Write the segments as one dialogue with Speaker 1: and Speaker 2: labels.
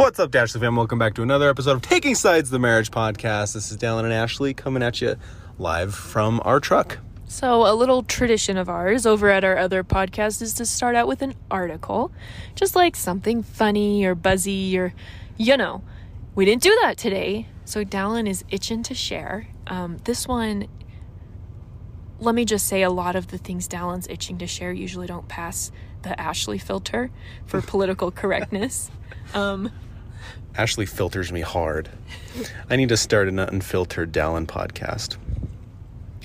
Speaker 1: What's up, Dashley fam? Welcome back to another episode of Taking Sides, the Marriage Podcast. This is Dallin and Ashley coming at you live from our truck.
Speaker 2: So, a little tradition of ours over at our other podcast is to start out with an article, just like something funny or buzzy or, you know. We didn't do that today, so Dallin is itching to share. Um, this one, let me just say, a lot of the things Dallin's itching to share usually don't pass the Ashley filter for political correctness. Um,
Speaker 1: Ashley filters me hard. I need to start an unfiltered Dallin podcast.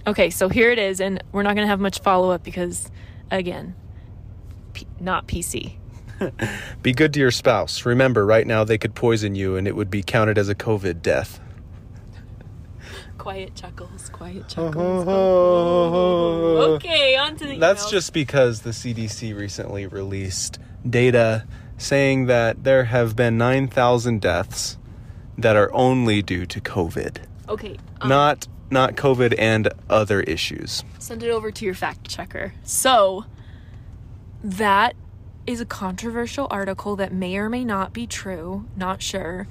Speaker 2: Okay, so here it is, and we're not going to have much follow up because, again, P- not PC.
Speaker 1: Be good to your spouse. Remember, right now they could poison you and it would be counted as a COVID death.
Speaker 2: Quiet chuckles, quiet chuckles. okay, on to the
Speaker 1: That's
Speaker 2: emails.
Speaker 1: just because the CDC recently released data saying that there have been 9,000 deaths that are only due to COVID.
Speaker 2: okay. Um,
Speaker 1: Not not COVID and other issues.
Speaker 2: send it over to your fact checker. So, that is a controversial article that may or may not be true. Not sure,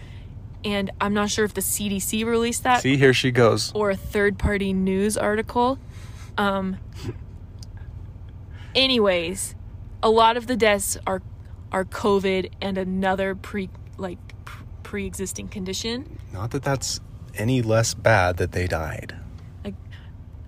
Speaker 2: and I'm not sure if the CDC released that
Speaker 1: See, here she goes.
Speaker 2: or a third party news article. Um anyways, a lot of the deaths are are COVID and another pre like pre existing condition.
Speaker 1: Not that that's any less bad that they died.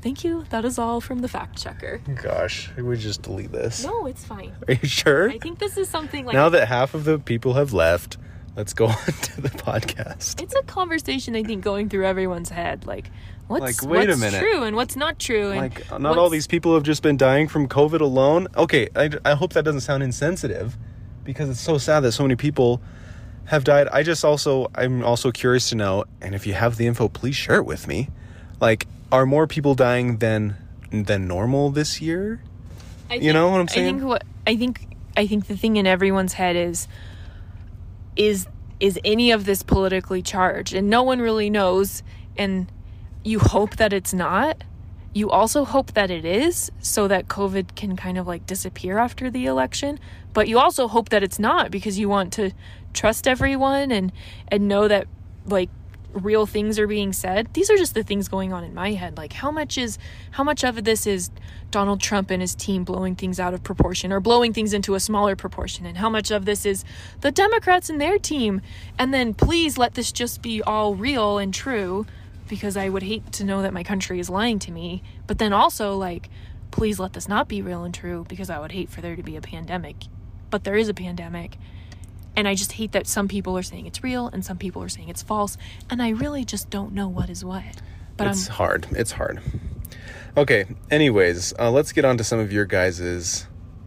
Speaker 2: Thank you. That is all from the fact checker.
Speaker 1: Gosh, we just delete this.
Speaker 2: No, it's fine.
Speaker 1: Are you sure?
Speaker 2: I think this is something like
Speaker 1: now that half of the people have left, let's go on to the podcast.
Speaker 2: it's a conversation I think going through everyone's head. Like what's
Speaker 1: Like, wait a minute.
Speaker 2: true and what's not true and
Speaker 1: Like, not all these people have just been dying from COVID alone. Okay, I, I hope that doesn't sound insensitive because it's so sad that so many people have died. I just also, I'm also curious to know, and if you have the info, please share it with me. Like, are more people dying than than normal this year?
Speaker 2: I
Speaker 1: You know what I'm saying?
Speaker 2: I think what I think I think the thing in everyone's head is is is any of this politically charged and no one really knows and you hope that it's not. You also hope that it is so that COVID can kind of like disappear after the election, but you also hope that it's not because you want to trust everyone and and know that like real things are being said. These are just the things going on in my head. Like how much is how much of this is Donald Trump and his team blowing things out of proportion or blowing things into a smaller proportion and how much of this is the Democrats and their team. And then please let this just be all real and true because I would hate to know that my country is lying to me. But then also like please let this not be real and true because I would hate for there to be a pandemic. But there is a pandemic. And I just hate that some people are saying it's real and some people are saying it's false. And I really just don't know what is what. But
Speaker 1: it's
Speaker 2: I'm
Speaker 1: hard. It's hard. Okay. Anyways, uh, let's get on to some of your guys's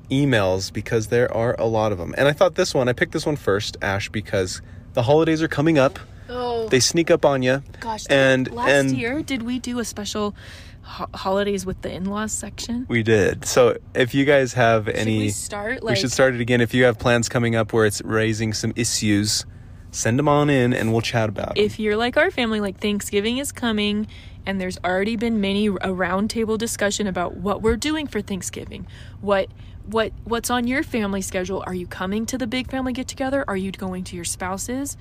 Speaker 1: emails because there are a lot of them. And I thought this one, I picked this one first, Ash, because the holidays are coming up.
Speaker 2: Oh
Speaker 1: They sneak up on you.
Speaker 2: gosh.
Speaker 1: and
Speaker 2: last
Speaker 1: and
Speaker 2: year did we do a special ho- holidays with the in-laws section?
Speaker 1: we did. So if you guys have any,
Speaker 2: should we start like
Speaker 1: we should start it again. If you have plans coming up where it's raising some issues, send them on in and we'll chat about it.
Speaker 2: if you're like our family, like Thanksgiving is coming, and there's already been many a roundtable discussion about what we're doing for Thanksgiving. What what what's on your family schedule? Are you coming to the big family get together? Are you going to your spouses?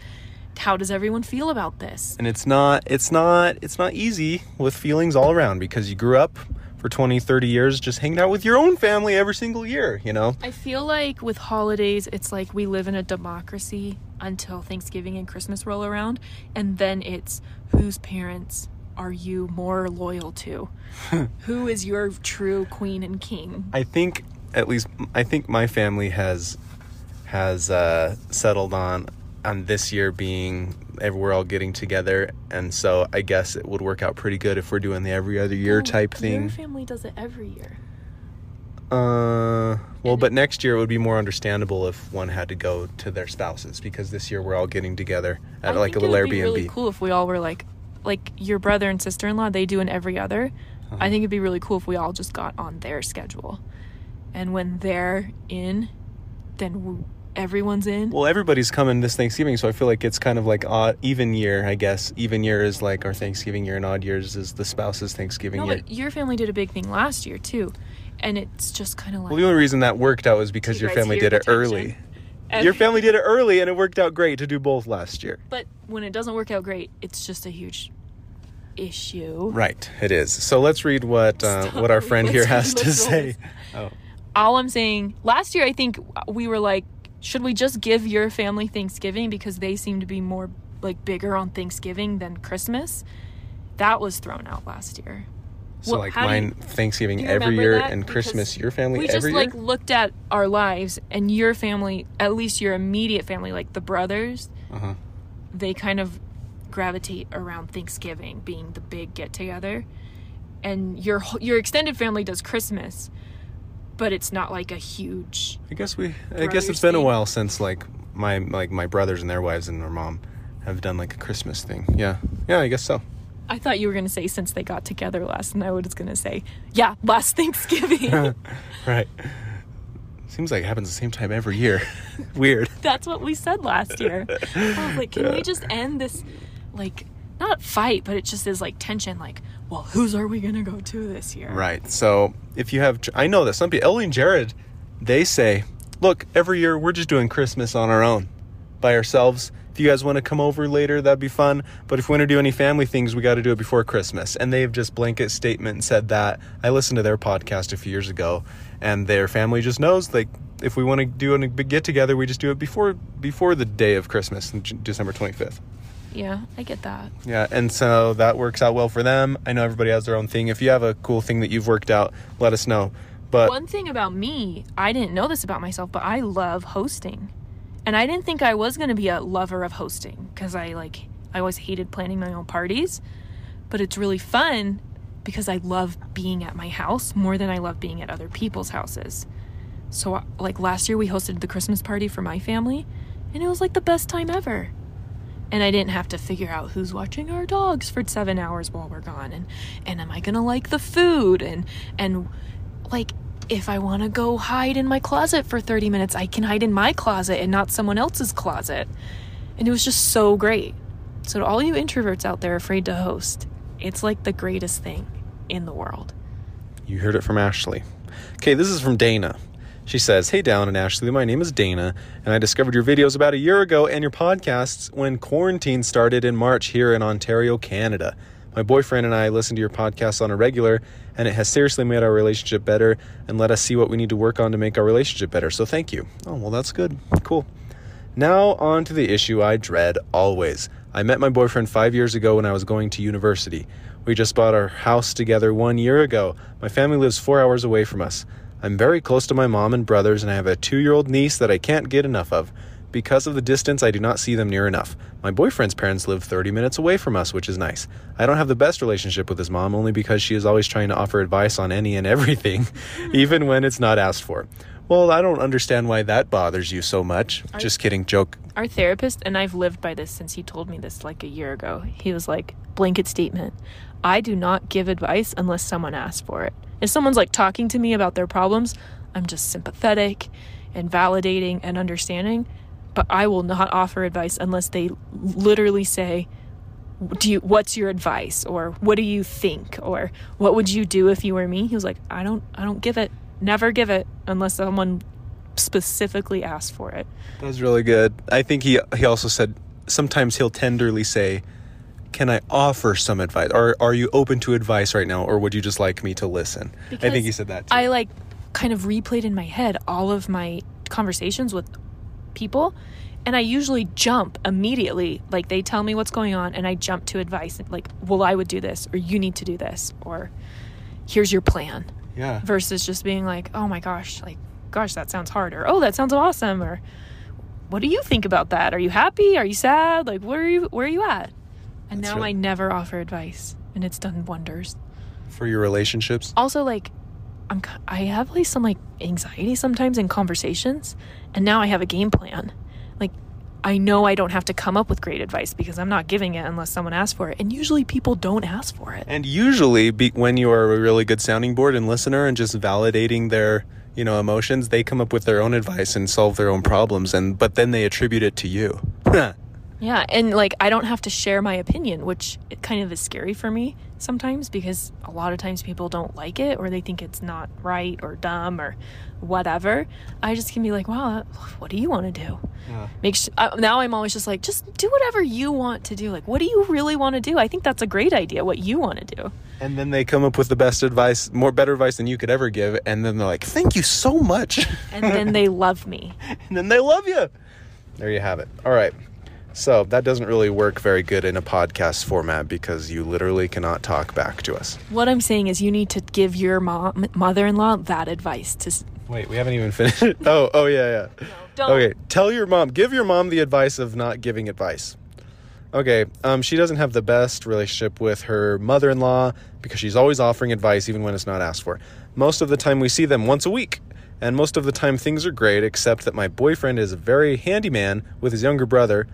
Speaker 2: How does everyone feel about this?
Speaker 1: and it's not it's not it's not easy with feelings all around because you grew up for 20 30 years just hanging out with your own family every single year you know
Speaker 2: I feel like with holidays, it's like we live in a democracy until Thanksgiving and Christmas roll around, and then it's whose parents are you more loyal to? Who is your true queen and king?
Speaker 1: i think at least i think my family has has uh settled on on this year being we're all getting together and so i guess it would work out pretty good if we're doing the every other year
Speaker 2: Oh,
Speaker 1: type
Speaker 2: Your
Speaker 1: thing
Speaker 2: family does it every year.
Speaker 1: uh well but next year it would be more understandable if one had to go to their spouses because this year we're all getting together at
Speaker 2: I
Speaker 1: like a little airbnb
Speaker 2: be really cool if we all were like, like your brother and sister in law. They do an every other.
Speaker 1: Uh-huh.
Speaker 2: I think it'd be really cool if we all just got on their schedule, and when they're in, then everyone's in.
Speaker 1: Well, everybody's coming this Thanksgiving, so I feel like it's kind of like odd, even year, I guess. Even year is like our Thanksgiving year, and odd years is the spouse's Thanksgiving
Speaker 2: no,
Speaker 1: year.
Speaker 2: but your family did a big thing last year too, and it's just kind of like
Speaker 1: Well, the only reason that worked out was because your family did
Speaker 2: the
Speaker 1: it early.
Speaker 2: tension? And-
Speaker 1: Your family did it early, and it worked out great to do both last year.
Speaker 2: But when it doesn't work out great, it's just a huge issue.
Speaker 1: Right, it is. So let's read what uh, what our friend here has to say. Oh,
Speaker 2: All I'm saying, last year I think we were like, should we just give your family Thanksgiving because they seem to be more like bigger on Thanksgiving than Christmas? That was thrown out last year.
Speaker 1: so
Speaker 2: Well,
Speaker 1: like
Speaker 2: do you-
Speaker 1: mine Thanksgiving every year and
Speaker 2: Because
Speaker 1: Christmas your family
Speaker 2: we
Speaker 1: every
Speaker 2: just
Speaker 1: year.
Speaker 2: like looked at our lives and your family, at least your immediate family, like the brothers,
Speaker 1: uh-huh.
Speaker 2: they kind of gravitate around Thanksgiving being the big get together, and your your extended family does Christmas, but it's not like a huge.
Speaker 1: I guess we. I guess it's been a while since like my like my brothers and their wives and their mom have done like a Christmas thing. Yeah, yeah, I guess so.
Speaker 2: I thought you were gonna say since they got together last, and I was gonna say yeah, last Thanksgiving.
Speaker 1: right. Seems like it happens the same time every year. Weird.
Speaker 2: That's what we said last year. I was like, can we just end this, like, not fight, but it just is like tension. Like, well, whose are we gonna go to this year?
Speaker 1: Right. So if you have, I know that some people, Ellie and Jared, they say, look, every year we're just doing Christmas on our own, by ourselves. If you guys want to come over later, that'd be fun. But if we want to do any family things, we got to do it before Christmas. And they've just blanket statement said that. I listened to their podcast a few years ago, and their family just knows like if we want to do a get together, we just do it before before the day of Christmas, December twenty fifth.
Speaker 2: Yeah, I get that.
Speaker 1: Yeah, and so that works out well for them. I know everybody has their own thing. If you have a cool thing that you've worked out, let us know. But
Speaker 2: One thing about me, I didn't know this about myself, but I love hosting. And I didn't think I was going to be a lover of hosting because I like I always hated planning my own parties, but it's really fun because I love being at my house more than I love being at other people's houses. So like last year we hosted the Christmas party for my family, and it was like the best time ever. And I didn't have to figure out who's watching our dogs for 7 hours while we're gone and and am I going to like the food and and like if I want to go hide in my closet for 30 minutes, I can hide in my closet and not someone else's closet. And it was just so great. So to all you introverts out there afraid to host, it's like the greatest thing in the world.
Speaker 1: you heard it from Ashley. Okay, this is from Dana. She says, Hey, Dallin and Ashley, my name is Dana, and I discovered your videos about a year ago and your podcasts when quarantine started in March here in Ontario, Canada. My boyfriend and I listen to your podcasts on a regular, and it has seriously made our relationship better and let us see what we need to work on to make our relationship better. So thank you. Oh, well, that's good. Cool. Now, on to the issue I dread always. I met my boyfriend five years ago when I was going to university. We just bought our house together one year ago. My family lives four hours away from us. I'm very close to my mom and brothers, and I have a two year old niece that I can't get enough of. Because of the distance, I do not see them near enough. My boyfriend's parents live 30 minutes away from us, which is nice. I don't have the best relationship with his mom only because she is always trying to offer advice on any and everything, even when it's not asked for. Well, I don't understand why that bothers you so much. Just kidding, joke.
Speaker 2: Our therapist, and I've lived by this since he told me this like a year ago, he was like, blanket statement I do not give advice unless someone asks for it. If someone's like talking to me about their problems, I'm just sympathetic and validating and understanding, but I will not offer advice unless they literally say, do you what's your advice? Or what do you think? Or what would you do if you were me? He was like i don't i don't give it. Never give it unless someone specifically asks for it.
Speaker 1: That was really good. I think he he also said sometimes he'll tenderly say, "Can I offer some advice? Or are you open to advice right now, or would you just like me to listen?" I think he said that. Too.
Speaker 2: I like kind of replayed in my head all of my conversations with people and I usually jump immediately like they tell me what's going on and I jump to advice like well I would do this or you need to do this or here's your plan
Speaker 1: yeah.
Speaker 2: versus just being like oh my gosh like gosh that sounds hard or oh that sounds awesome or what do you think about that are you happy are you sad like where are you where are you at and
Speaker 1: That's
Speaker 2: now. I never offer advice and it's done wonders
Speaker 1: For your relationships.
Speaker 2: also like I'm I have like some like anxiety sometimes in conversations and now I have a game plan. Like I know I don't have to come up with great advice because I'm not giving it unless someone asks for it and usually people don't ask for it.
Speaker 1: And usually, be, when you are a really good sounding board and listener, and just validating their you know emotions, they come up with their own advice and solve their own problems, and but then they attribute it to you.
Speaker 2: Yeah, and like I don't have to share my opinion, which it kind of is scary for me sometimes because a lot of times people don't like it or they think it's not right or dumb or whatever. I just can be like, wow, what do you want to do?
Speaker 1: Yeah.
Speaker 2: Make sure, uh, now I'm always just like, just do whatever you want to do. Like, what do you really want to do? I think that's a great idea, what you want to do.
Speaker 1: And then they come up with the best advice, more better advice than you could ever give, and then they're like, "Thank you so much,"
Speaker 2: And then they love me.
Speaker 1: and then they love you. There you have it. All right. So that doesn't really work very good in a podcast format because you literally cannot talk back to us.
Speaker 2: What I'm saying is, you need to give your mom, mother-in-law that advice to.
Speaker 1: Wait, we haven't even finished. oh, oh yeah, yeah.
Speaker 2: don't.
Speaker 1: Okay, tell your mom. Give your mom the advice of not giving advice. Okay, um, she doesn't have the best relationship with her mother-in-law because she's always offering advice even when it's not asked for. Most of the time, we see them once a week, and most of the time things are great, except that my boyfriend is a very handy man with his younger brother.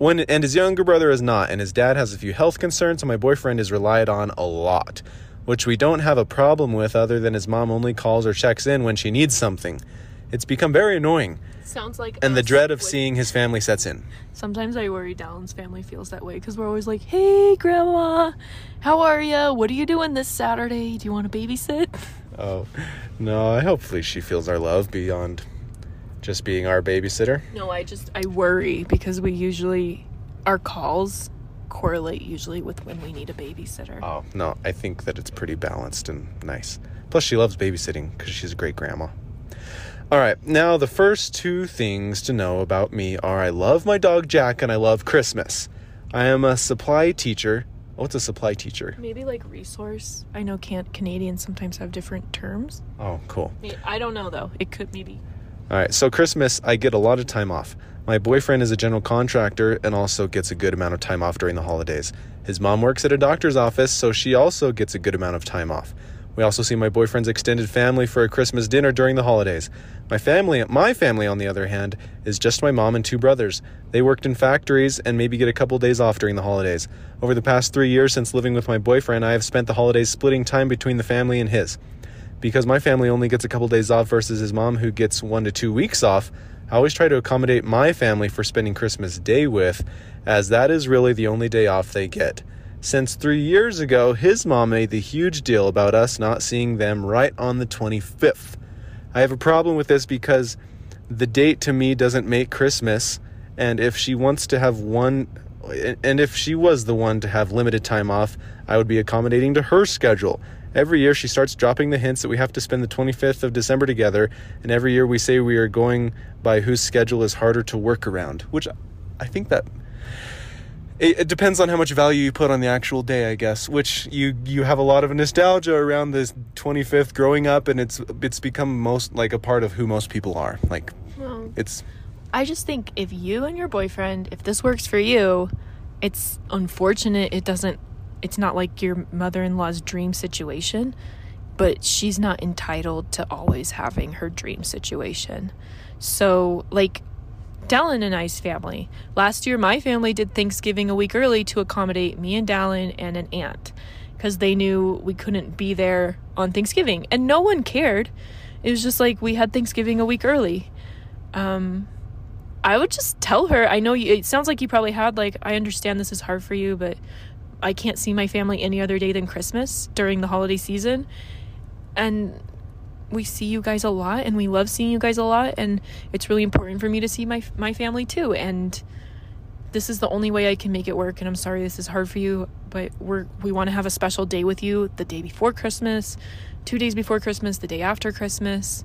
Speaker 1: When and his younger brother is not, and his dad has a few health concerns, and my boyfriend is relied on a lot, which we don't have a problem with, other than his mom only calls or checks in when she needs something. It's become very annoying,
Speaker 2: Sounds like.
Speaker 1: and the dread of
Speaker 2: with-
Speaker 1: seeing his family sets in.
Speaker 2: Sometimes I worry Dallin's family feels that way because we're always like, "Hey, Grandma, how are you? What are you doing this Saturday? Do you want to babysit?"
Speaker 1: Oh, no, hopefully she feels our love beyond just being our babysitter.
Speaker 2: No, I just I worry because we usually our calls correlate usually with when we need a babysitter.
Speaker 1: Oh, no, I think that it's pretty balanced and nice. Plus, she loves babysitting because she's a great grandma. All right, now the first two things to know about me are I love my dog Jack and I love Christmas. I am a supply teacher. Oh, What's a supply teacher?
Speaker 2: Maybe like resource. I know can't Canadians sometimes have different terms.
Speaker 1: Oh, cool.
Speaker 2: I don't know though. It could maybe.
Speaker 1: All right, so Christmas, I get a lot of time off. My boyfriend is a general contractor and also gets a good amount of time off during the holidays. His mom works at a doctor's office, so she also gets a good amount of time off. We also see my boyfriend's extended family for a Christmas dinner during the holidays. My family, my family on the other hand, is just my mom and two brothers. They worked in factories and maybe get a couple days off during the holidays. Over the past 3 years since living with my boyfriend, I have spent the holidays splitting time between the family and his because my family only gets a couple days off versus his mom who gets one to two weeks off i always try to accommodate my family for spending christmas day with as that is really the only day off they get. Since three years ago his mom made the huge deal about us not seeing them right on the 25th i have a problem with this because the date to me doesn't make christmas and if she wants to have one and if she was the one to have limited time off i would be accommodating to her schedule Every year she starts dropping the hints that we have to spend the 25th of December together, and every year we say we are going by whose schedule is harder to work around, which I think that it, it depends on how much value you put on the actual day, I guess, which you you have a lot of nostalgia around this 25th growing up and it's it's become most like a part of who most people are. Like
Speaker 2: Well,
Speaker 1: it's
Speaker 2: I just think if you and your boyfriend, if this works for you, it's unfortunate it doesn't it's not like your mother-in-law's dream situation, but she's not entitled to always having her dream situation. So, like Dallin and I's family. Last year my family did Thanksgiving a week early to accommodate me and Dallin and an aunt because they knew we couldn't be there on Thanksgiving and no one cared. It was just like we had Thanksgiving a week early. Um I would just tell her. I know you, it sounds like you probably had like I understand this is hard for you, but I can't see my family any other day than Christmas during the holiday season. And we see you guys a lot and we love seeing you guys a lot and it's really important for me to see my my family too and this is the only way I can make it work and I'm sorry this is hard for you but we're we want to have a special day with you the day before Christmas, 2 days before Christmas, the day after Christmas.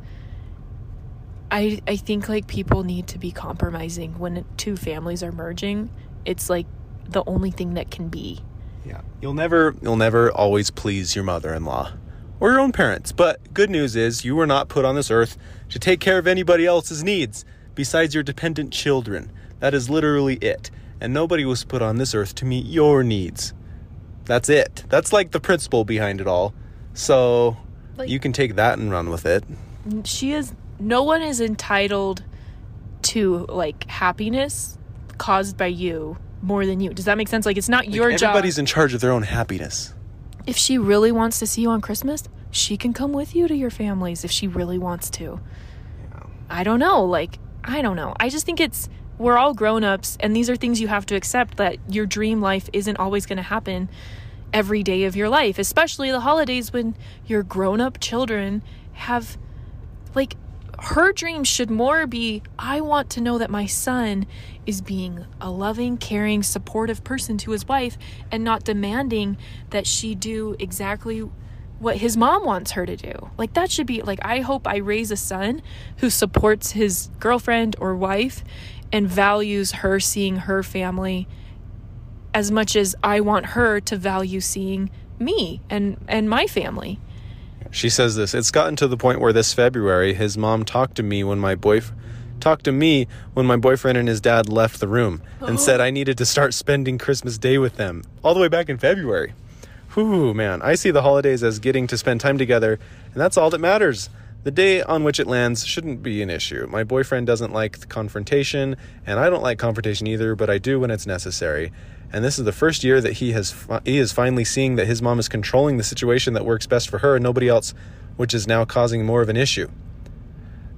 Speaker 2: I I think like people need to be compromising when two families are merging. It's like the only thing that can be.
Speaker 1: Yeah. You'll never you'll never always please your mother-in-law or your own parents. But good news is you were not put on this earth to take care of anybody else's needs besides your dependent children. That is literally it. And nobody was put on this earth to meet your needs. That's it. That's like the principle behind it all. So
Speaker 2: Like-
Speaker 1: you can take that and run with it.
Speaker 2: she is no one is entitled to like happiness caused by you more than you. Does that make sense? Like it's not your job.
Speaker 1: Everybody's in charge of their own happiness.
Speaker 2: if she really wants to see you on Christmas, she can come with you to your families if she really wants to. I don't know. Like, I don't know. I just think it's, we're all grown ups, and these are things you have to accept that your dream life isn't always going to happen. every day of your life, especially the holidays when your grown up children have, like, her dreams should more be I want to know that my son is being a loving, caring, supportive person to his wife and not demanding that she do exactly what his mom wants her to do. Like, that should be like, I hope I raise a son who supports his girlfriend or wife and values her seeing her family as much as I want her to value seeing me and and my family.
Speaker 1: She says this, it's gotten to the point where this February his mom talked to me when my boyfriend talked to me when my boyfriend and his dad left the room and said I needed to start spending Christmas Day with them. All the way back in February. Whew, man. I see the holidays as getting to spend time together, and that's all that matters. The day on which it lands shouldn't be an issue. My boyfriend doesn't like confrontation, and I don't like confrontation either, but I do when it's necessary. And this is the first year that he has he is finally seeing that his mom is controlling the situation that works best for her and nobody else, which is now causing more of an issue.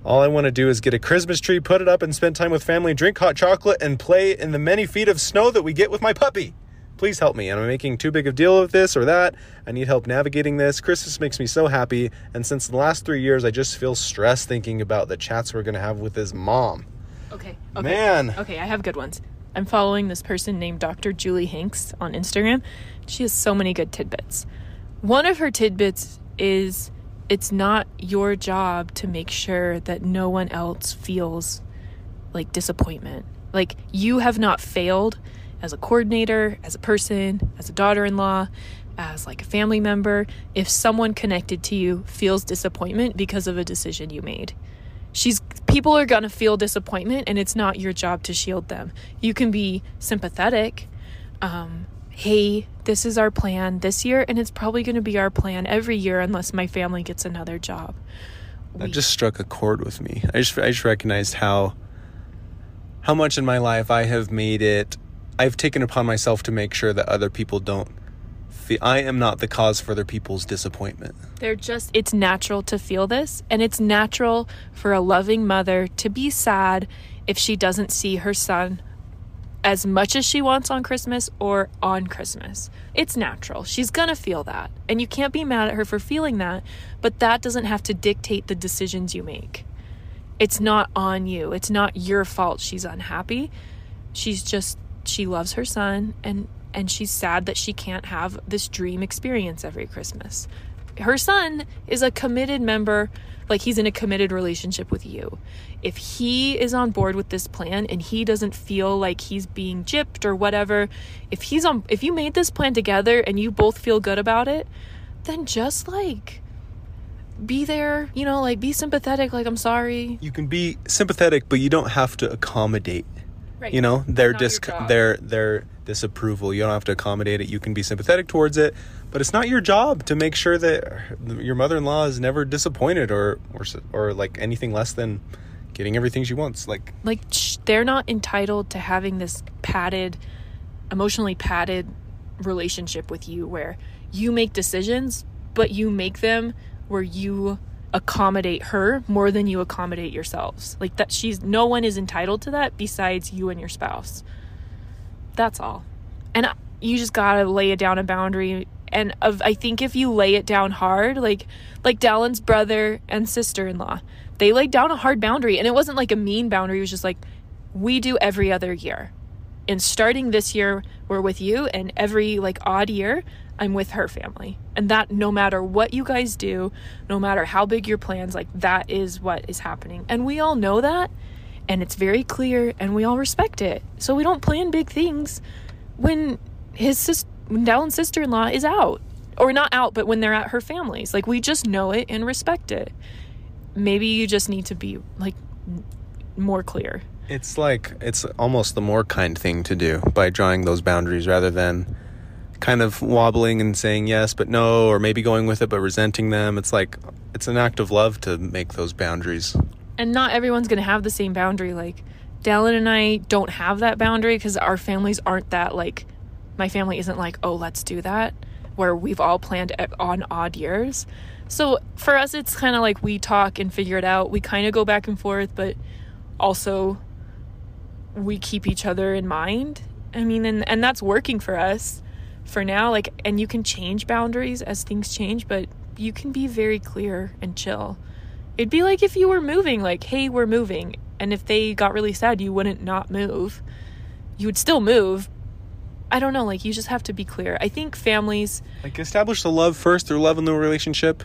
Speaker 1: All I want to do is get a Christmas tree, put it up, and spend time with family, drink hot chocolate, and play in the many feet of snow that we get with my puppy. Please help me. Am I making too big of a deal of this or that? I need help navigating this. Christmas makes me so happy, and since the last three years, I just feel stressed thinking about the chats we're gonna have with his mom.
Speaker 2: Okay. okay.
Speaker 1: Man.
Speaker 2: Okay, I have good ones. I'm following this person named Dr. Julie Hanks on Instagram. She has so many good tidbits. One of her tidbits is it's not your job to make sure that no one else feels like disappointment. Like you have not failed as a coordinator, as a person, as a daughter in law, as like a family member if someone connected to you feels disappointment because of a decision you made. She's people are going to feel disappointment and it's not your job to shield them. You can be sympathetic. Um, hey, this is our plan this year and it's probably going to be our plan every year unless my family gets another job.
Speaker 1: That just struck a chord with me. I just I just recognized how how much in my life I have made it I've taken upon myself to make sure that other people don't feel I am not the cause for other people's disappointment.
Speaker 2: They're just, it's natural to feel this, and it's natural for a loving mother to be sad if she doesn't see her son as much as she wants on Christmas or on Christmas. It's natural. She's gonna feel that, and you can't be mad at her for feeling that, but that doesn't have to dictate the decisions you make. It's not on you, it's not your fault she's unhappy. She's just, she loves her son, and and she's sad that she can't have this dream experience every Christmas. Her son is a committed member, like he's in a committed relationship with you. If he is on board with this plan and he doesn't feel like he's being gypped or whatever, if he's on if you made this plan together and you both feel good about it, then just like be there, you know, like be sympathetic, like I'm sorry.
Speaker 1: You can be sympathetic, but you don't have to accommodate.
Speaker 2: Right.
Speaker 1: You know, their dis their their disapproval. You don't have to accommodate it. You can be sympathetic towards it, but it's not your job to make sure that your mother-in-law is never disappointed or or or like anything less than getting everything she wants. Like
Speaker 2: like sh- they're not entitled to having this padded emotionally padded relationship with you where you make decisions but you make them where you accommodate her more than you accommodate yourselves. Like that she's no one is entitled to that besides you and your spouse. That's all. And you just gotta lay it down a boundary. And of i think if you lay it down hard like like dallin's brother and sister-in-law they laid down a hard boundary. And it wasn't like a mean boundary. It was just like we do every other year. And starting this year we're with you. And every like odd year i'm with her family. And that no matter what you guys do no matter how big your plans like that is what is happening. And we all know that and it's very clear and we all respect it. So we don't plan big things when his sis when Dallin's sister-in-law is out. Or not out but when they're at her family's. Like we just know it and respect it. Maybe you just need to be like more clear.
Speaker 1: It's like it's almost the more kind thing to do by drawing those boundaries rather than kind of wobbling and saying yes but no or maybe going with it but resenting them. It's like it's an act of love to make those boundaries.
Speaker 2: and not everyone's going to have the same boundary. Like Dallin and I don't have that boundary because our families aren't that like my family isn't like oh let's do that where we've all planned on odd years. So for us it's kind of like we talk and figure it out. We kind of go back and forth but also we keep each other in mind. I mean and, and that's working for us for now like and you can change boundaries as things change but you can be very clear and chill. It'd be like if you were moving like hey we're moving and if they got really sad you wouldn't not move. You would still move. I don't know like you just have to be clear. I think families
Speaker 1: like establish the love first through love in the relationship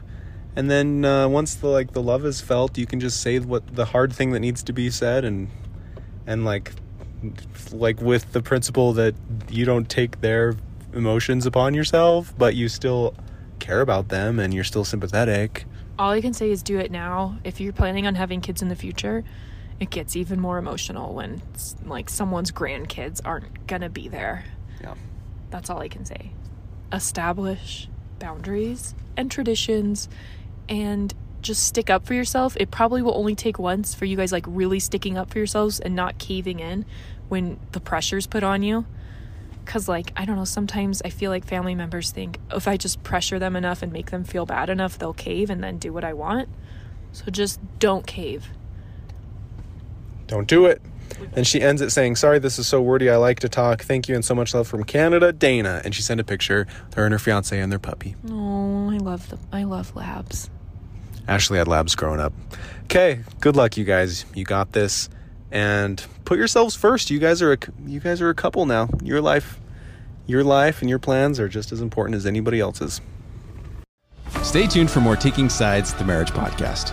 Speaker 1: and then uh, once the like the love is felt you can just say what the hard thing that needs to be said and and like like with the principle that you don't take their emotions upon yourself but you still care about them and you're still sympathetic.
Speaker 2: All i can say is do it now. If you're planning on having kids in the future it gets even more emotional when like someone's grandkids aren't gonna be there.
Speaker 1: Yeah.
Speaker 2: That's all i can say. Establish boundaries and traditions and just stick up for yourself. It probably will only take once for you guys like really sticking up for yourselves and not caving in when the pressure's put on you. Cause like, I don't know, sometimes I feel like family members think if I just pressure them enough and make them feel bad enough, they'll cave and then do what I want. So just don't cave.
Speaker 1: Don't do it. And she ends it saying, Sorry, this is so wordy. I like to talk. Thank you and so much love from Canada, Dana. And she sent a picture of her and her fiance and their puppy.
Speaker 2: Oh, I love them. I love labs.
Speaker 1: Ashley had labs growing up. Okay, good luck, you guys. You got this. And put yourselves first. You guys are a, you guys are a couple now. Your life, your life and your plans are just as important as anybody else's. Stay tuned for more Taking Sides, the Marriage Podcast.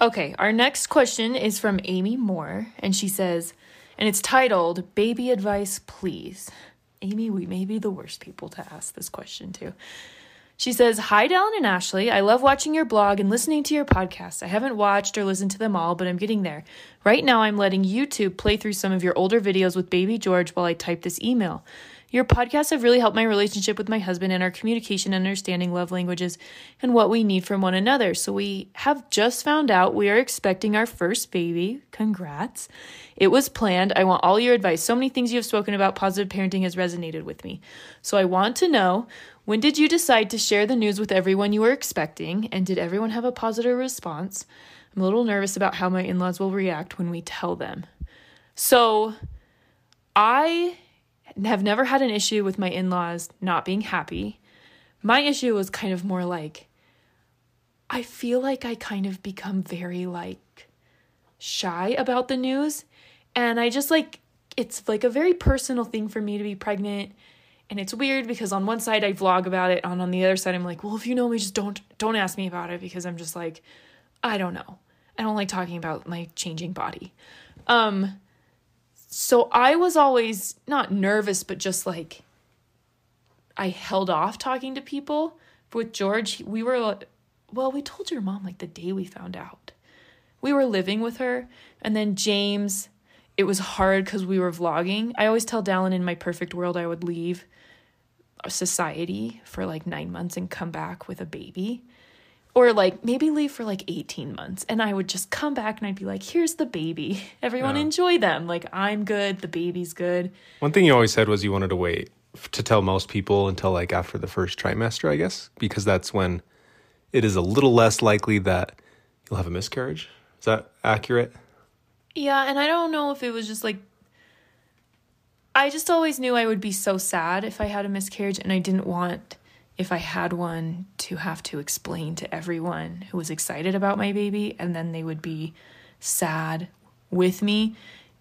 Speaker 2: Okay, our next question is from Amy Moore, and she says, and it's titled Baby Advice Please. Amy, we may be the worst people to ask this question to. She says, Hi, Dallin and Ashley. I love watching your blog and listening to your podcast. I haven't watched or listened to them all, but I'm getting there. Right now, I'm letting YouTube play through some of your older videos with baby George while I type this email. Your podcasts have really helped my relationship with my husband and our communication, understanding love languages, and what we need from one another. So we have just found out we are expecting our first baby. Congrats. It was planned. I want all your advice. So many things you have spoken about positive parenting has resonated with me. So I want to know when did you decide to share the news with everyone you were expecting? And did everyone have a positive response? I'm a little nervous about how my in laws will react when we tell them. So I have never had an issue with my in laws not being happy. My issue was kind of more like, I feel like I kind of become very like shy about the news. And I just like, it's like a very personal thing for me to be pregnant. And it's weird because on one side I vlog about it, and on the other side I'm like, well, if you know me, just don't don't ask me about it because I'm just like, I don't know. I don't like talking about my changing body. Um, so I was always not nervous, but just like I held off talking to people. With George, we were, well, we told your mom like the day we found out. We were living with her. And then James, it was hard because we were vlogging. I always tell Dallin in my perfect world I would leave society for like nine months and come back with a baby or like maybe leave for like 18 months and I would just come back and I'd be like, here's the baby. Everyone yeah. enjoy them. Like, I'm good. The baby's good.
Speaker 1: One thing you always said was you wanted to wait to tell most people until like after the first trimester, I guess, because that's when it is a little less likely that you'll have a miscarriage. Is that accurate?
Speaker 2: Yeah. And I don't know if it was just like, I just always knew I would be so sad if I had a miscarriage and I didn't want if I had one to have to explain to everyone who was excited about my baby and then they would be sad with me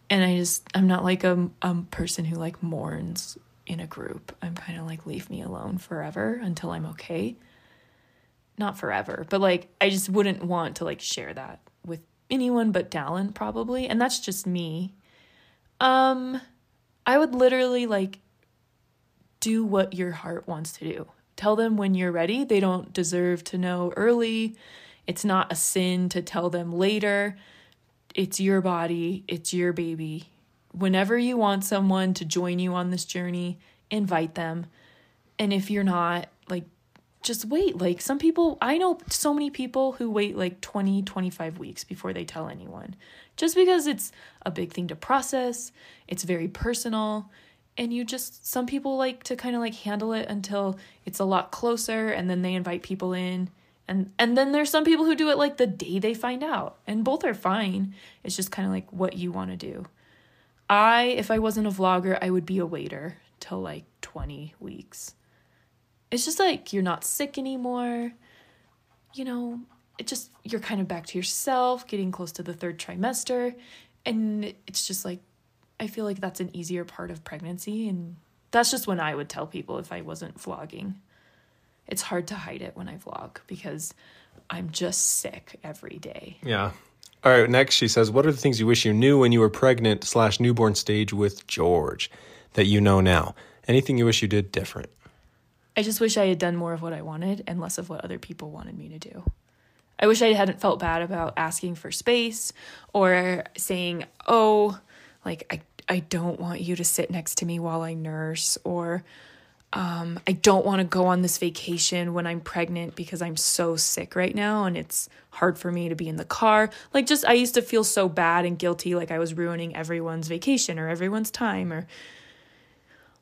Speaker 2: and I just I'm not like a, a person who like mourns in a group. I'm kind of like leave me alone forever until I'm okay. Not forever, but like I just wouldn't want to like share that with anyone but Dallin probably, and that's just me. Um I would literally like do what your heart wants to do. Tell them when you're ready. They don't deserve to know early. It's not a sin to tell them later. It's your body, it's your baby. Whenever you want someone to join you on this journey, invite them. And if you're not, like, just wait. Like, some people, I know so many people who wait like 20, 25 weeks before they tell anyone, just because it's a big thing to process, it's very personal and you just some people like to kind of like handle it until it's a lot closer and then they invite people in And and then there's some people who do it like the day they find out. And both are fine. It's just kind of like what you want to do. I if I wasn't a vlogger, I would be a waiter till like 20 weeks. It's just like you're not sick anymore. You know, it just you're kind of back to yourself, getting close to the third trimester, and it's just like I feel like that's an easier part of pregnancy and that's just when I would tell people if I wasn't vlogging. It's hard to hide it when I vlog because I'm just sick every day.
Speaker 1: Yeah. All right. Next, she says, "What are the things you wish you knew when you were pregnant slash newborn stage with George that you know now? Anything you wish you did different?"
Speaker 2: I just wish I had done more of what I wanted and less of what other people wanted me to do. I wish I hadn't felt bad about asking for space or saying, "Oh, like I I don't want you to sit next to me while I nurse or um, I don't want to go on this vacation when I'm pregnant because I'm so sick right now and it's hard for me to be in the car. Like, just I used to feel so bad and guilty, like I was ruining everyone's vacation or everyone's time or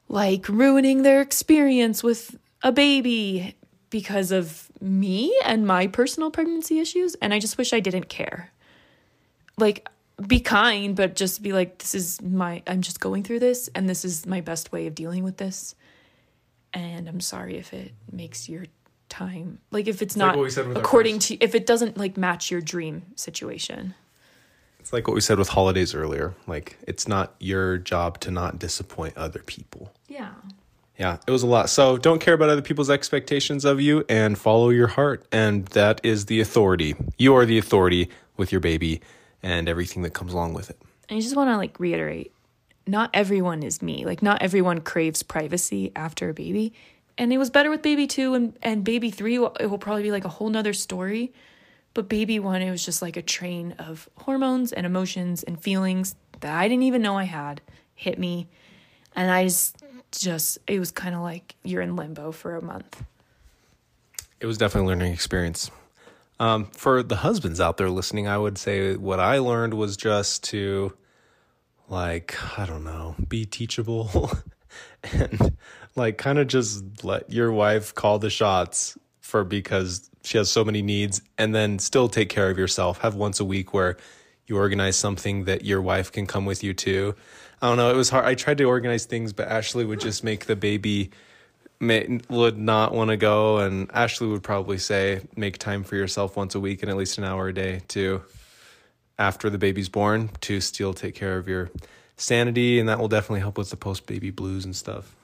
Speaker 2: like ruining their experience with a baby because of me and my personal pregnancy issues. And I just wish I didn't care. Like, be kind, but just be like, this is my, I'm just going through this and this is my best way of dealing with this and I'm sorry if it makes your time like if it's,
Speaker 1: like
Speaker 2: not
Speaker 1: what we said with
Speaker 2: according to if it doesn't like match your dream situation.
Speaker 1: It's like what we said with holidays earlier. Like, it's not your job to not disappoint other people.
Speaker 2: Yeah.
Speaker 1: Yeah, it was a lot. So don't care about other people's expectations of you and follow your heart. And that is the authority. You are the authority with your baby and everything that comes along with it.
Speaker 2: And I just want to like reiterate, not everyone is me. Like not everyone craves privacy after a baby. And it was better with baby 2 and and baby 3 it will probably be like a whole nother story. But baby 1 it was just like a train of hormones and emotions and feelings that I didn't even know I had hit me. And I just just it was kind of like you're in limbo for a month.
Speaker 1: It was definitely a learning experience. Um, for the husbands out there listening, I would say what I learned was just to, like, I don't know, be teachable and, like, kind of just let your wife call the shots for because she has so many needs and then still take care of yourself. Have once a week where you organize something that your wife can come with you to. I don't know. It was hard. I tried to organize things, but Ashley would just make the baby may, would not want to go, and Ashley would probably say, make time for yourself once a week and at least an hour a day to after the baby's born to still take care of your sanity, and that will definitely help with the post baby blues and stuff.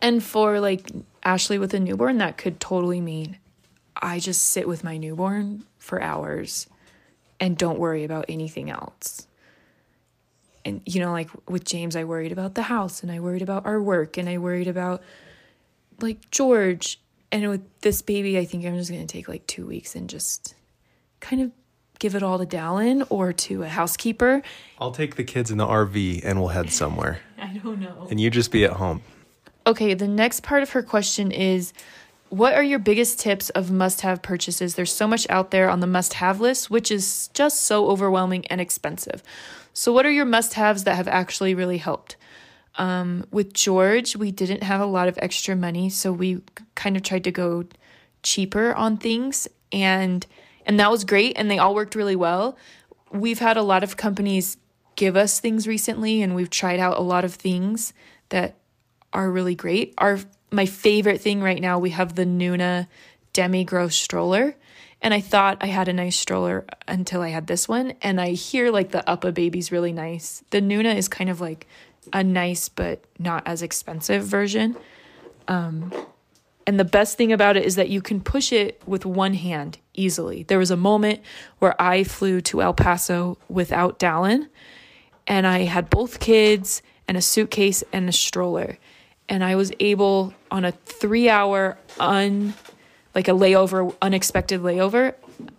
Speaker 2: And for like Ashley with a newborn, that could totally mean I just sit with my newborn for hours and don't worry about anything else. And, you know, like with James, I worried about the house and I worried about our work and I worried about like George. And with this baby, I think I'm just going to take like two weeks and just kind of give it all to Dallin or to a housekeeper.
Speaker 1: I'll take the kids in the RV and we'll head somewhere,
Speaker 2: I don't know.
Speaker 1: and you just be at home.
Speaker 2: Okay, the next part of her question is what are your biggest tips of must have purchases? There's so much out there on the must have list, which is just so overwhelming and expensive. So, what are your must haves that have actually really helped? Um, with George, we didn't have a lot of extra money, so we kind of tried to go cheaper on things and and that was great and they all worked really well. We've had a lot of companies give us things recently and we've tried out a lot of things that are really great. Our my favorite thing right now, we have the Nuna Demi Gross stroller. And I thought I had a nice stroller until I had this one. And I hear like the UPPAbaby's really nice. The Nuna is kind of like a nice but not as expensive version. Um, and the best thing about it is that you can push it with one hand easily. There was a moment where I flew to El Paso without Dallin, and I had both kids and a suitcase and a stroller. And I was able on a three hour un like a layover, unexpected layover,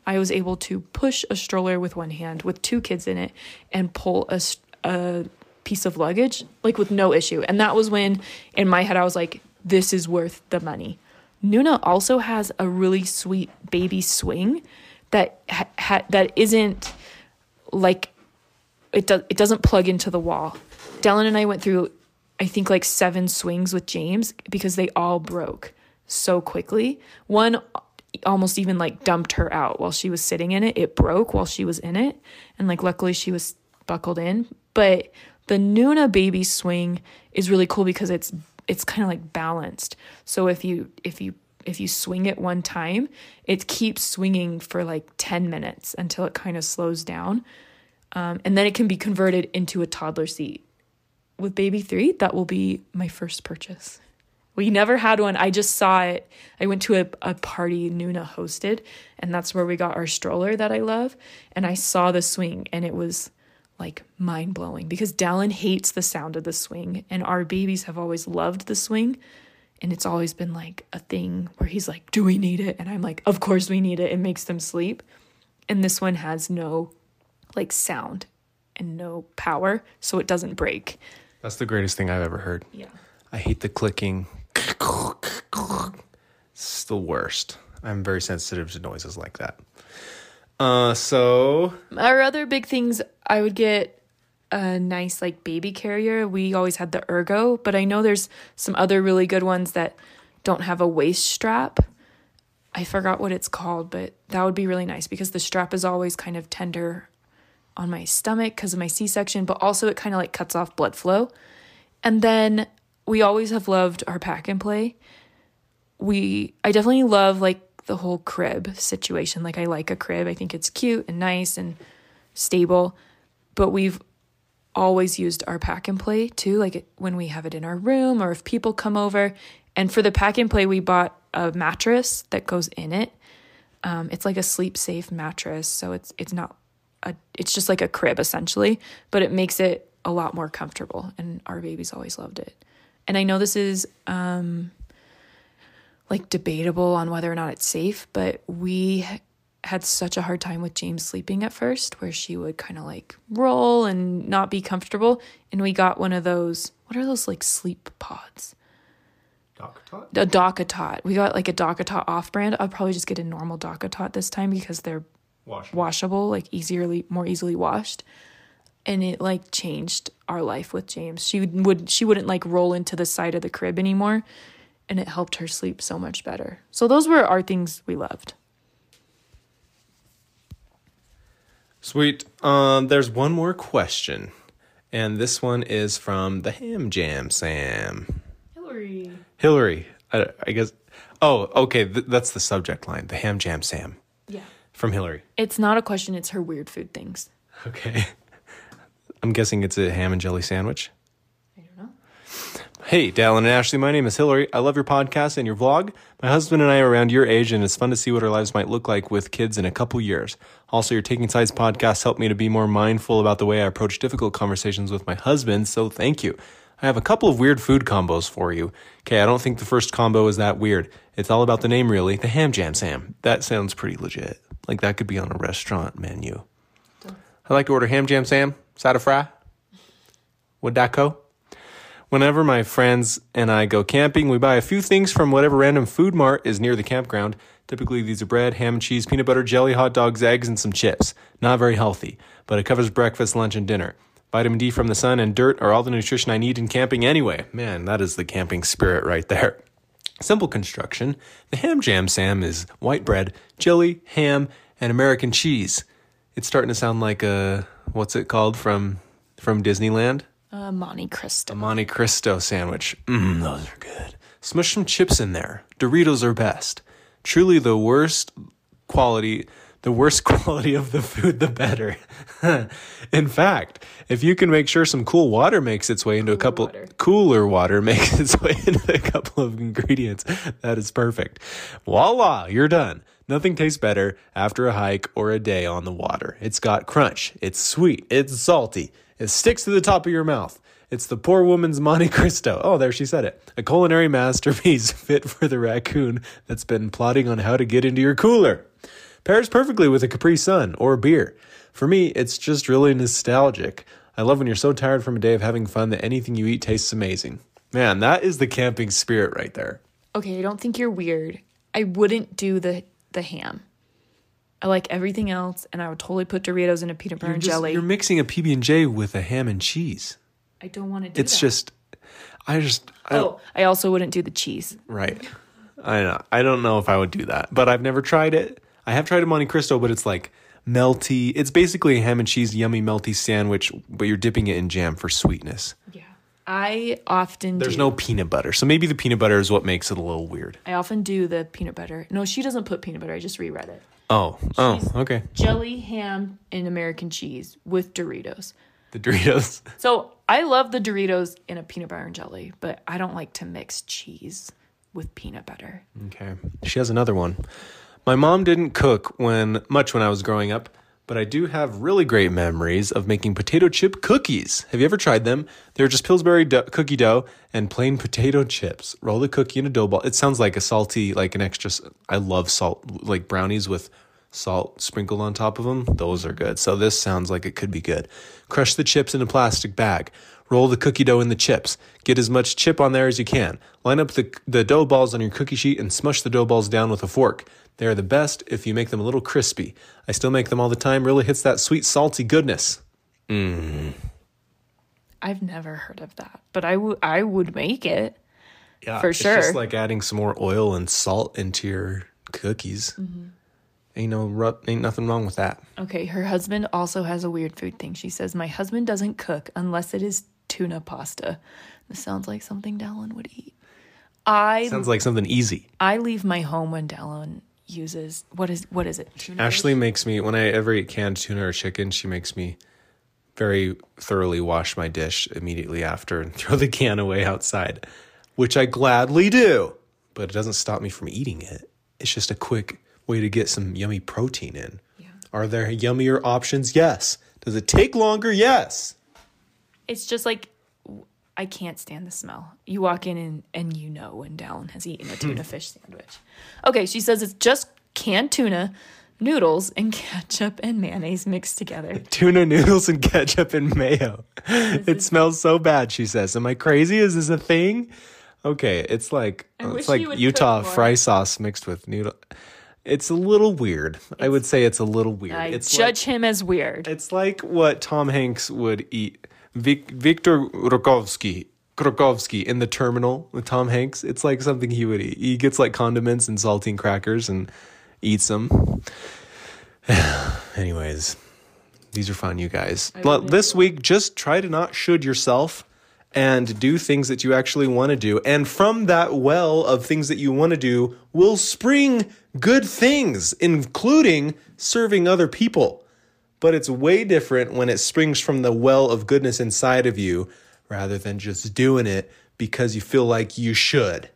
Speaker 2: I was able to push a stroller with one hand with two kids in it and pull a, a piece of luggage like with no issue. And that was when in my head I was like, this is worth the money. Nuna also has a really sweet baby swing that ha- ha- that isn't like it does it doesn't plug into the wall. Dallin and I went through I think like seven swings with James because they all broke so quickly. One almost even like dumped her out while she was sitting in it. It broke while she was in it. And like luckily she was buckled in. But the Nuna baby swing is really cool because it's it's kind of like balanced. So if you if you if you swing it one time, it keeps swinging for like 10 minutes until it kind of slows down. Um, and then it can be converted into a toddler seat. With baby three, that will be my first purchase. We never had one. I just saw it. I went to a, a party Nuna hosted, and that's where we got our stroller that I love. And I saw the swing, and it was like mind blowing because Dallin hates the sound of the swing, and our babies have always loved the swing. And it's always been like a thing where he's like, Do we need it? And I'm like, Of course we need it. It makes them sleep. And this one has no like sound and no power, so it doesn't break.
Speaker 1: That's the greatest thing I've ever heard.
Speaker 2: Yeah.
Speaker 1: I hate the clicking. It's the worst. I'm very sensitive to noises like that. Uh, so
Speaker 2: Our other big things, I would get a nice like baby carrier. We always had the Ergo, but I know there's some other really good ones that don't have a waist strap. I forgot what it's called, but that would be really nice because the strap is always kind of tender on my stomach because of my C section, but also it kind of like cuts off blood flow. And then we always have loved our pack and play. We, I definitely love like the whole crib situation. Like, I like a crib, I think it's cute and nice and stable, but we've always used our pack and play too, like when we have it in our room or if people come over. And for the pack and play, we bought a mattress that goes in it. Um, it's like a sleep safe mattress, so it's it's not a it's just like a crib essentially, but it makes it a lot more comfortable. And our babies always loved it. And I know this is um, like debatable on whether or not it's safe, but we had such a hard time with James sleeping at first, where she would kind of like roll and not be comfortable. And we got one of those. What are those like sleep pods? A DockATot. We got like a DockATot off brand. I'll probably just get a normal DockATot this time because they're
Speaker 1: washable.
Speaker 2: washable, like easily more easily washed. And it like changed our life with James. She would she wouldn't like roll into the side of the crib anymore, and it helped her sleep so much better. So those were our things we loved.
Speaker 1: Sweet. Um, there's one more question, and this one is from the Ham Jam Sam.
Speaker 2: Hillary.
Speaker 1: Hillary. I, I guess. Oh, okay. Th- that's the subject line. The Ham Jam Sam
Speaker 2: Yeah.
Speaker 1: from Hillary.
Speaker 2: It's not a question, it's her weird food things.
Speaker 1: Okay. I'm guessing it's a ham and jelly sandwich.
Speaker 2: I don't know.
Speaker 1: Hey, Dallin and Ashley, my name is Hillary. I love your podcast and your vlog. My husband and I are around your age, and it's fun to see what our lives might look like with kids in a couple years. Also, your Taking Sides podcast helped me to be more mindful about the way I approach difficult conversations with my husband, so thank you. I have a couple of weird food combos for you. Okay, I don't think the first combo is that weird. It's all about the name, really. The Ham Jam Sam. That sounds pretty legit. Like that could be on a restaurant menu. I like to order ham jam sam, side of fry. That go? Whenever my friends and I go camping, we buy a few things from whatever random food mart is near the campground. Typically, these are bread, ham and cheese, peanut butter, jelly, hot dogs, eggs, and some chips. Not very healthy, but it covers breakfast, lunch, and dinner. Vitamin D from the sun and dirt are all the nutrition I need in camping anyway. Man, that is the camping spirit right there. Simple construction. The ham jam sam is white bread, jelly, ham, and American cheese. It's starting to sound like a what's it called from from Disneyland?
Speaker 2: Uh, Monte Cristo.
Speaker 1: A Monte Cristo sandwich. Mmm, those are good. Smush some chips in there. Doritos are best. Truly the worst quality, the worst quality of the food, the better. in fact, if you can make sure some cool water makes its way into a couple
Speaker 2: water.
Speaker 1: cooler water makes its way into a couple of ingredients, that is perfect. Voila, you're done. Nothing tastes better after a hike or a day on the water. It's got crunch. It's sweet. It's salty. It sticks to the top of your mouth. It's the poor woman's Monte Cristo. Oh, there she said it. A culinary masterpiece fit for the raccoon that's been plotting on how to get into your cooler. Pairs perfectly with a Capri Sun or a beer. For me, it's just really nostalgic. I love when you're so tired from a day of having fun that anything you eat tastes amazing. Man, that is the camping spirit right there.
Speaker 2: Okay, I don't think you're weird. I wouldn't do the the ham. I like everything else, and I would totally put Doritos in a peanut butter
Speaker 1: You're,
Speaker 2: and
Speaker 1: just-
Speaker 2: jelly.
Speaker 1: you're mixing a PB and J with a ham and cheese.
Speaker 2: I don't want to do
Speaker 1: It's
Speaker 2: that.
Speaker 1: just, I just, I,
Speaker 2: Oh, I also wouldn't do the cheese.
Speaker 1: right. I know. I don't know if I would do that, but I've never tried it. I have tried a Monte Cristo, but it's like melty. It's basically a ham and cheese yummy melty sandwich, but you're dipping it in jam for sweetness.
Speaker 2: I often
Speaker 1: There's
Speaker 2: do.
Speaker 1: no peanut butter, so maybe the peanut butter is what makes it a little weird.
Speaker 2: I often do the peanut butter. No, she doesn't put peanut butter. I just reread it.
Speaker 1: Oh, oh, okay.
Speaker 2: Jelly, ham, and American cheese with Doritos.
Speaker 1: The Doritos.
Speaker 2: So I love the Doritos in a peanut butter and jelly, but I don't like to mix cheese with peanut butter.
Speaker 1: Okay. She has another one. My mom didn't cook when much when I was growing up, but I do have really great memories of making potato chip cookies. Have you ever tried them? They're just Pillsbury dough, cookie dough and plain potato chips. Roll the cookie in a dough ball. It sounds like a salty, like an extra. I love salt, like brownies with salt sprinkled on top of them. Those are good. So this sounds like it could be good. Crush the chips in a plastic bag. Roll the cookie dough in the chips. Get as much chip on there as you can. Line up the, the dough balls on your cookie sheet and smush the dough balls down with a fork. They are the best if you make them a little crispy. I still make them all the time. Really hits that sweet, salty goodness.
Speaker 2: I've never heard of that, but I would I would make it.
Speaker 1: Yeah,
Speaker 2: For
Speaker 1: it's
Speaker 2: sure.
Speaker 1: just like adding some more oil and salt into your cookies.
Speaker 2: Mm-hmm.
Speaker 1: Ain't no ru- ain't nothing wrong with that.
Speaker 2: Okay, her husband also has a weird food thing. She says, My husband doesn't cook unless it is tuna pasta. This sounds like something Dallin would eat. I
Speaker 1: Sounds like something easy.
Speaker 2: I leave my home when Dallin uses what is what is it? Tuna
Speaker 1: Ashley makes me when I ever eat canned tuna or chicken, she makes me very thoroughly wash my dish immediately after and throw the can away outside, which I gladly do. But it doesn't stop me from eating it. It's just a quick way to get some yummy protein in.
Speaker 2: Yeah.
Speaker 1: Are there yummier options? Yes. Does it take longer? Yes.
Speaker 2: It's just like I can't stand the smell. You walk in and, and you know when Dallin has eaten a tuna fish sandwich. Okay, she says it's just canned tuna, noodles, and ketchup and mayonnaise mixed together.
Speaker 1: Tuna noodles and ketchup and mayo. It smells so bad, she says. Am I crazy? Is this a thing? Okay, it's like
Speaker 2: I
Speaker 1: it's like Utah fry sauce mixed with noodle. It's a little weird. I would say it's a little weird.
Speaker 2: I
Speaker 1: it's
Speaker 2: judge him as weird.
Speaker 1: it's like what Tom Hanks would eat. Vic, Victor Rokovsky, Krokovsky in the terminal with Tom Hanks. It's like something he would eat. He gets like condiments and saltine crackers and eats them. Anyways, these are fun, you guys. Well, this week, just try to not should yourself and do things that you actually want to do. And from that well of things that you want to do will spring good things, including serving other people. But it's way different when it springs from the well of goodness inside of you rather than just doing it because you feel like you should.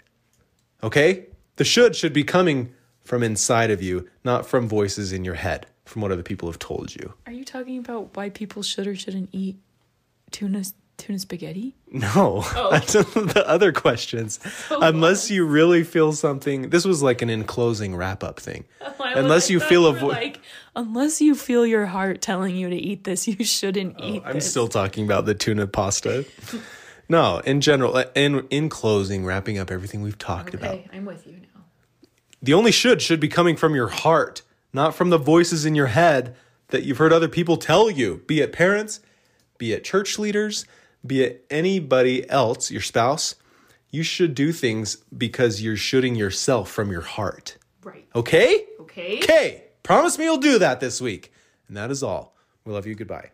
Speaker 1: Okay? The should should be coming from inside of you, not from voices in your head, from what other people have told you.
Speaker 2: Are you talking about why people should or shouldn't eat tuna tuna spaghetti?
Speaker 1: No, oh. that's the other questions. Unless you really feel something. This was like an enclosing wrap oh, up thing. Unless you feel a voice.
Speaker 2: like unless you feel your heart telling you to eat this, you shouldn't oh, eat
Speaker 1: I'm
Speaker 2: this.
Speaker 1: still talking about the tuna pasta. no, in general, uh, in in closing, wrapping up everything we've talked about.
Speaker 2: I'm with you now.
Speaker 1: The only should should be coming from your heart, not from the voices in your head that you've heard other people tell you, be it parents, be it church leaders, be it anybody else, your spouse. You should do things because you're shooting yourself from your heart.
Speaker 2: Right.
Speaker 1: Okay?
Speaker 2: Okay.
Speaker 1: Okay. Promise me you'll do that this week. And that is all. We love you. Goodbye.